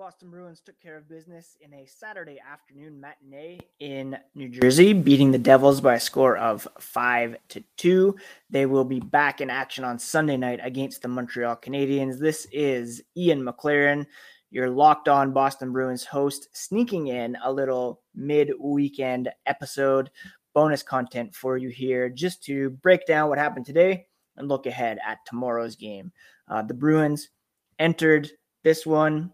Boston Bruins took care of business in a Saturday afternoon matinee in New Jersey, beating the Devils by a score of 5 to 2. They will be back in action on Sunday night against the Montreal Canadiens. This is Ian McLaren, your locked on Boston Bruins host, sneaking in a little mid weekend episode, bonus content for you here, just to break down what happened today and look ahead at tomorrow's game. Uh, the Bruins entered this one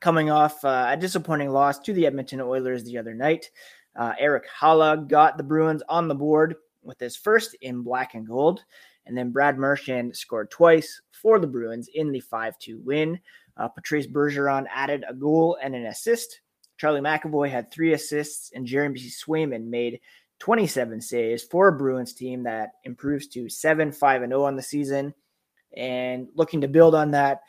coming off uh, a disappointing loss to the Edmonton Oilers the other night. Uh, Erik Haula got the Bruins on the board with his first in black and gold. And then Brad Marchand scored twice for the Bruins in the 5 2 win. Uh, Patrice Bergeron added a goal and an assist. Charlie McAvoy had three assists, and Jeremy Swayman made 27 saves for a Bruins team that improves to 7 5 0 on the season. And looking to build on that,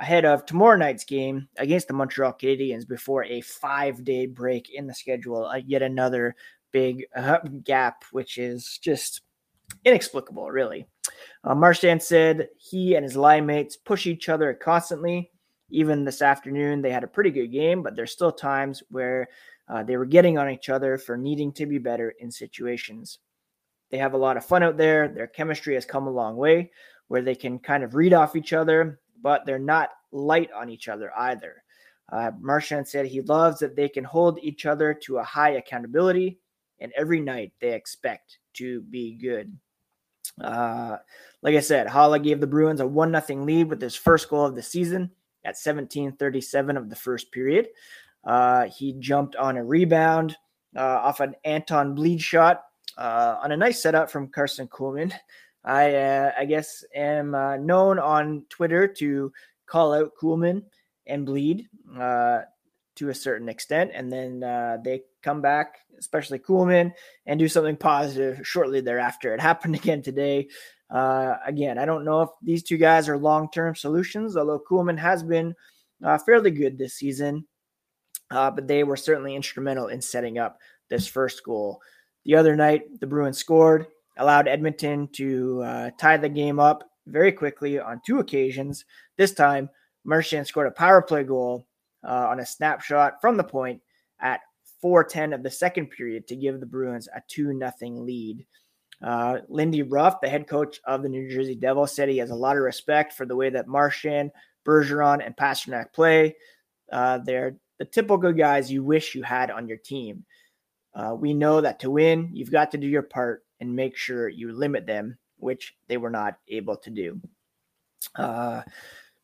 ahead of tomorrow night's game against the Montreal Canadiens before a five day break in the schedule. Uh, yet another big uh, gap, which is just inexplicable, really. Uh, said he and his line mates push each other constantly. Even this afternoon, they had a pretty good game, but there's still times where uh, they were getting on each other for needing to be better in situations. They have a lot of fun out there. Their chemistry has come a long way where they can kind of read off each other but they're not light on each other either. Uh, Marchand said he loves that they can hold each other to a high accountability, and every night they expect to be good. Uh, like I said, Haula gave the Bruins a 1 0 lead with his first goal of the season at 17:37 of the first period. Uh, he jumped on a rebound uh, off an Anton Blidh shot uh, on a nice setup from Karson Kuhlman. I uh, I guess am uh, known on Twitter to call out Kuhlman and Blidh uh, to a certain extent, and then uh, they come back, especially Kuhlman, and do something positive shortly thereafter. It happened again today. Uh, again, I don't know if these two guys are long term solutions, although Kuhlman has been uh, fairly good this season, but they were certainly instrumental in setting up this first goal. The other night, the Bruins scored allowed Edmonton to uh, tie the game up very quickly on two occasions. This time, Marchand scored a power play goal uh, on a snapshot from the point at 4:10 of the second period to give the Bruins a 2 0 lead. Uh, Lindy Ruff, the head coach of the New Jersey Devils, said he has a lot of respect for the way that Marchand, Bergeron, and Pastrnak play. Uh, they're the typical guys you wish you had on your team. Uh, we know that to win, you've got to do your part and make sure you limit them, which they were not able to do. Uh,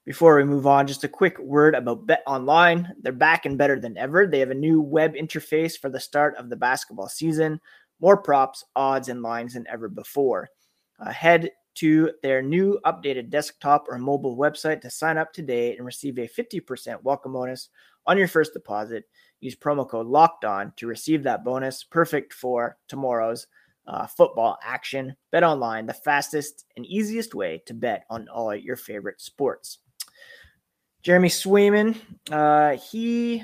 before we move on, just a quick word about Bet Online. They're back and better than ever. They have a new web interface for the start of the basketball season, more props, odds, and lines than ever before. Uh, head to their new updated desktop or mobile website to sign up today and receive a 50% welcome bonus on your first deposit. Use promo code locked on to receive that bonus, perfect for tomorrow's uh, football action. Bet online, the fastest and easiest way to bet on all your favorite sports. Jeremy Swayman, uh, he,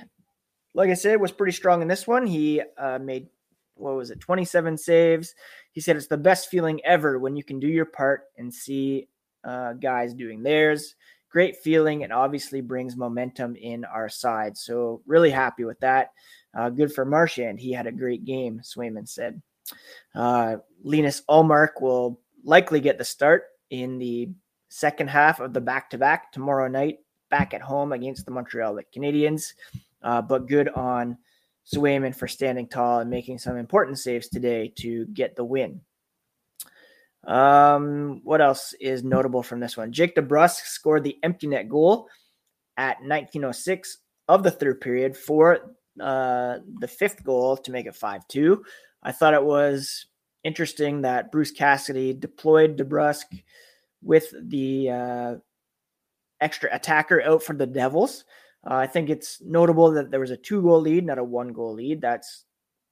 like I said, was pretty strong in this one. He uh, made, what was it, 27 saves. He said it's the best feeling ever when you can do your part and see uh, guys doing theirs. Great feeling and obviously brings momentum in our side. So, really happy with that. Uh, good for Marchand. He had a great game, Swayman said. Uh, Linus Ullmark will likely get the start in the second half of the back to back tomorrow night, back at home against the Montreal Canadiens. Uh, but good on Swayman for standing tall and making some important saves today to get the win. Um, what else is notable from this one? Jake DeBrusk scored the empty net goal at 1906 of the third period for uh, the fifth goal to make it 5 2. I thought it was interesting that Bruce Cassidy deployed DeBrusk with the uh, extra attacker out for the Devils. Uh, I think it's notable that there was a two goal lead, not a one goal lead. That's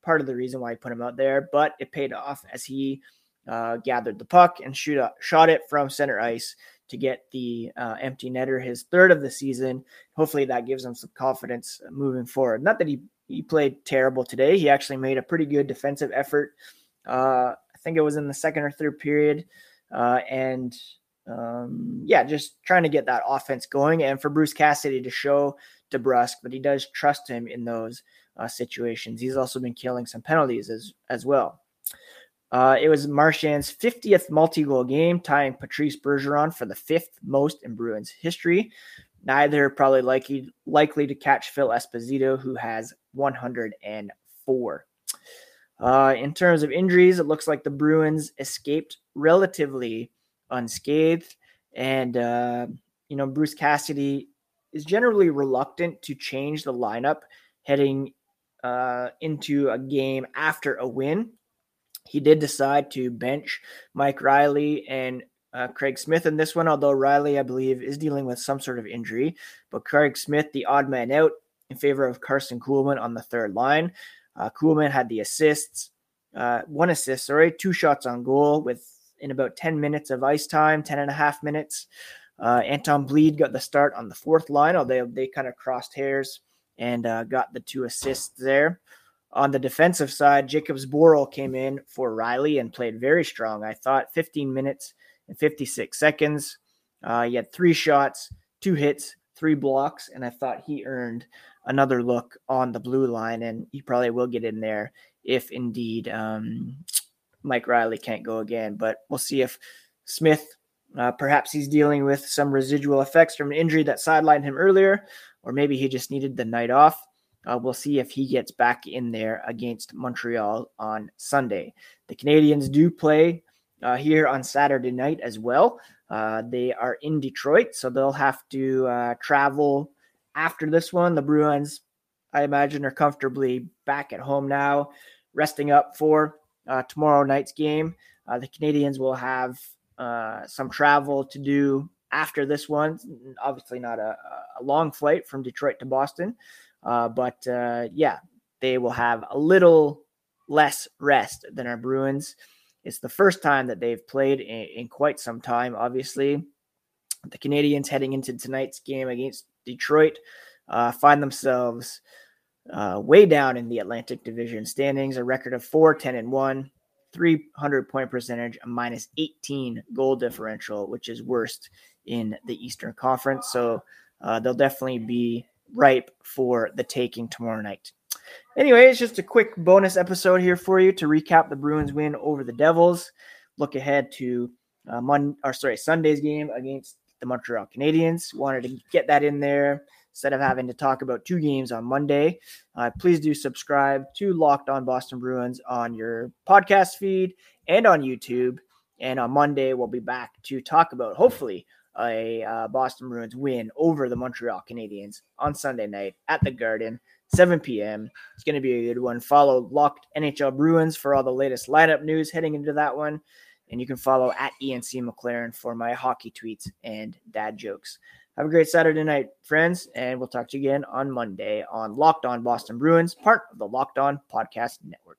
part of the reason why I put him out there, but it paid off as he uh, gathered the puck and shoot up, shot it from center ice to get the uh, empty netter, his third of the season. Hopefully, that gives him some confidence moving forward. Not that he he played terrible today. He actually made a pretty good defensive effort. Uh, I think it was in the second or third period, uh, and um, yeah, just trying to get that offense going, and for Bruce Cassidy to show DeBrusk, but he does trust him in those uh, situations. He's also been killing some penalties as as well. Uh, it was Marchand's 50th multi-goal game, tying Patrice Bergeron for the fifth most in Bruins history. Neither probably likely likely to catch Phil Esposito, who has 104. Uh, in terms of injuries, it looks like the Bruins escaped relatively unscathed, and uh, you know Bruce Cassidy is generally reluctant to change the lineup heading uh, into a game after a win. He did decide to bench Mike Reilly and uh, Craig Smith in this one, although Reilly, I believe, is dealing with some sort of injury. But Craig Smith, the odd man out, in favor of Karson Kuhlman on the third line. Uh, Kuhlman had the assists, uh, one assist, sorry, two shots on goal with in about 10 minutes of ice time, 10 and a half minutes. Uh, Anton Blidh got the start on the fourth line, although they, they kind of crossed hairs and uh, got the two assists there. On the defensive side, Jakub Zboril came in for Reilly and played very strong. I thought 15 minutes and 56 seconds. Uh, he had three shots, two hits, three blocks, and I thought he earned another look on the blue line, and he probably will get in there if indeed um, Mike Reilly can't go again. But we'll see if Smith, uh, perhaps he's dealing with some residual effects from an injury that sidelined him earlier, or maybe he just needed the night off. Uh, we'll see if he gets back in there against Montreal on Sunday. The Canadiens do play uh, here on Saturday night as well. Uh, they are in Detroit, so they'll have to uh, travel after this one. The Bruins, I imagine, are comfortably back at home now, resting up for uh, tomorrow night's game. Uh, the Canadiens will have uh, some travel to do after this one. Obviously, not a, a long flight from Detroit to Boston, but yeah, they will have a little less rest than our Bruins. It's the first time that they've played in, in quite some time, obviously. The Canadiens heading into tonight's game against Detroit uh, find themselves uh, way down in the Atlantic Division standings, a record of 4 10 and 1, 300 point percentage, a minus 18 goal differential, which is worst in the Eastern Conference. So uh, they'll definitely be ripe for the taking tomorrow night. Anyway, it's just a quick bonus episode here for you to recap the Bruins win over the Devils. Look ahead to uh, Mon- or sorry Sunday's game against the Montreal Canadiens. Wanted to get that in there instead of having to talk about two games on Monday. Uh, please do subscribe to Locked On Boston Bruins on your podcast feed and on YouTube. And on Monday, we'll be back to talk about hopefully a uh, Boston Bruins win over the Montreal Canadiens on Sunday night at the Garden, 7 p.m. It's going to be a good one. Follow Locked NHL Bruins for all the latest lineup news heading into that one. And you can follow at ENC McLaren for my hockey tweets and dad jokes. Have a great Saturday night, friends, and we'll talk to you again on Monday on Locked On Boston Bruins, part of the Locked On Podcast Network.